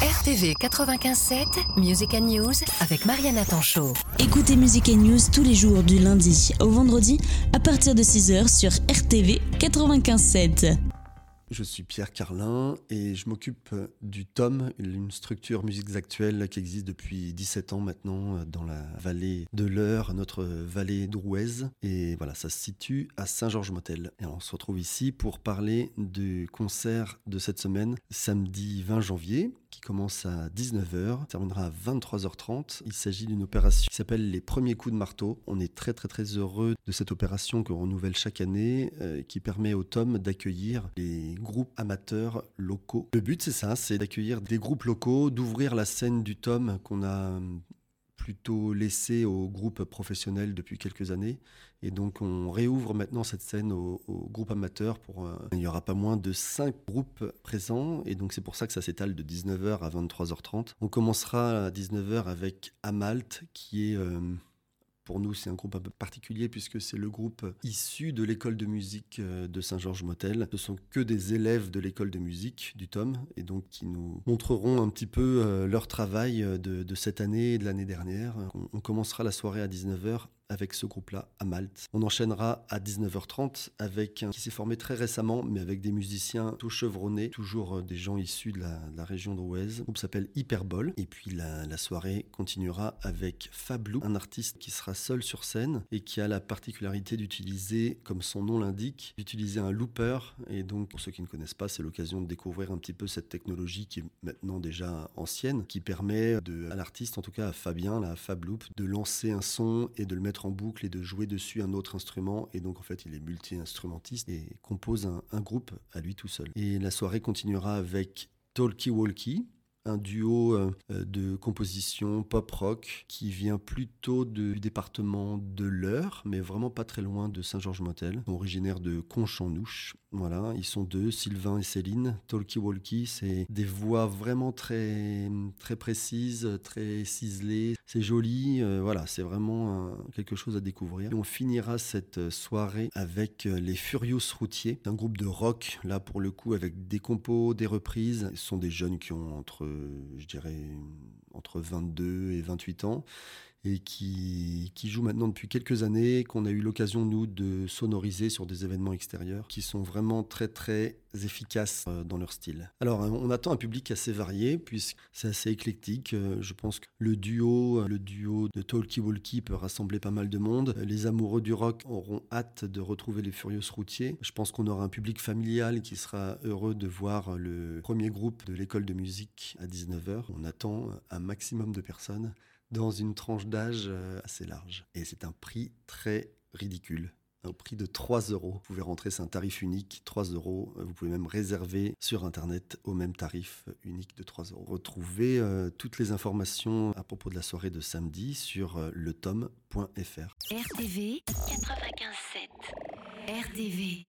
RTV 95.7, Music and News avec Mariana Tanchot. Écoutez Music and News tous les jours du lundi au vendredi à partir de 6h sur RTV 95.7. Je suis Pierre Carlin et je m'occupe du TOM, une structure musiques actuelles qui existe depuis 17 ans maintenant dans la vallée de l'Eure, notre vallée d'Rouez. Et voilà, ça se situe à Saint-Georges-Motel. Et on se retrouve ici pour parler du concert de cette semaine, samedi 20 janvier, qui commence à 19h, terminera à 23h30. Il s'agit d'une opération qui s'appelle Les Premiers Coups de Marteau. On est très très très heureux de cette opération qu'on renouvelle chaque année, euh, qui permet au TOM d'accueillir les groupes amateurs locaux. Le but c'est ça, c'est d'accueillir des groupes locaux, d'ouvrir la scène du TOM qu'on a plutôt laissé aux groupes professionnels depuis quelques années. Et donc on réouvre maintenant cette scène aux, groupes amateurs. Pour, euh, il n'y aura pas moins de 5 groupes présents. Et donc c'est pour ça que ça s'étale de 19h à 23h30. On commencera à 19h avec Amalt, qui est... Euh, pour nous, c'est un groupe un peu particulier puisque c'est le groupe issu de l'école de musique euh, de Saint-Georges-Motel. Ce sont que des élèves de l'école de musique du TOM et donc qui nous montreront un petit peu leur travail de, de cette année et de l'année dernière. On, commencera la soirée à 19h avec ce groupe-là à Malte. On enchaînera à 19h30 avec un qui s'est formé très récemment, mais avec des musiciens tout chevronnés, toujours euh, des gens issus de la, région d'Ouez. Le groupe s'appelle Hyperbol. Et puis la, soirée continuera avec Fablou, un artiste qui sera seul sur scène et qui a la particularité d'utiliser, comme son nom l'indique, d'utiliser un looper. Et donc, pour ceux qui ne connaissent pas, c'est l'occasion de découvrir un petit peu cette technologie qui est maintenant déjà ancienne, qui permet de, à l'artiste, en tout cas à Fabien, la Fabloop, de lancer un son et de le mettre en boucle et de jouer dessus un autre instrument. Et donc, en fait, il est multi-instrumentiste et compose un, groupe à lui tout seul. Et la soirée continuera avec Talkie Walkie, un duo euh, de composition pop-rock qui vient plutôt du département de l'Eure, mais vraiment pas très loin de Saint-Georges-Motel, originaire de Conch-en-Ouche. Voilà, ils sont deux, Sylvain et Céline. Talkie Walkie, c'est des voix vraiment très, très précises, très ciselées. C'est joli, euh, voilà, c'est vraiment quelque chose à découvrir. Et on finira cette soirée avec euh, les Furious Routiers, un groupe de rock, là pour le coup, avec des compos, des reprises. Ce sont des jeunes qui ont entre, je dirais, entre 22 et 28 ans et qui, qui joue maintenant depuis quelques années, qu'on a eu l'occasion, nous, de sonoriser sur des événements extérieurs, qui sont vraiment très, très efficaces euh, dans leur style. Alors, on attend un public assez varié, puisque c'est assez éclectique. Euh, je pense que le duo, le duo de Talkie Walkie peut rassembler pas mal de monde. Les amoureux du rock auront hâte de retrouver les Furieux Routiers. Je pense qu'on aura un public familial qui sera heureux de voir le premier groupe de l'école de musique à 19h. On attend un maximum de personnes dans une tranche d'âge euh, assez large. Et c'est un prix très ridicule. Au prix de 3 euros. Vous pouvez rentrer, c'est un tarif unique, 3 euros. Vous pouvez même réserver sur Internet au même tarif unique de 3 euros. Retrouvez euh, toutes les informations à propos de la soirée de samedi sur euh, letom.fr. RTV 95.7. RTV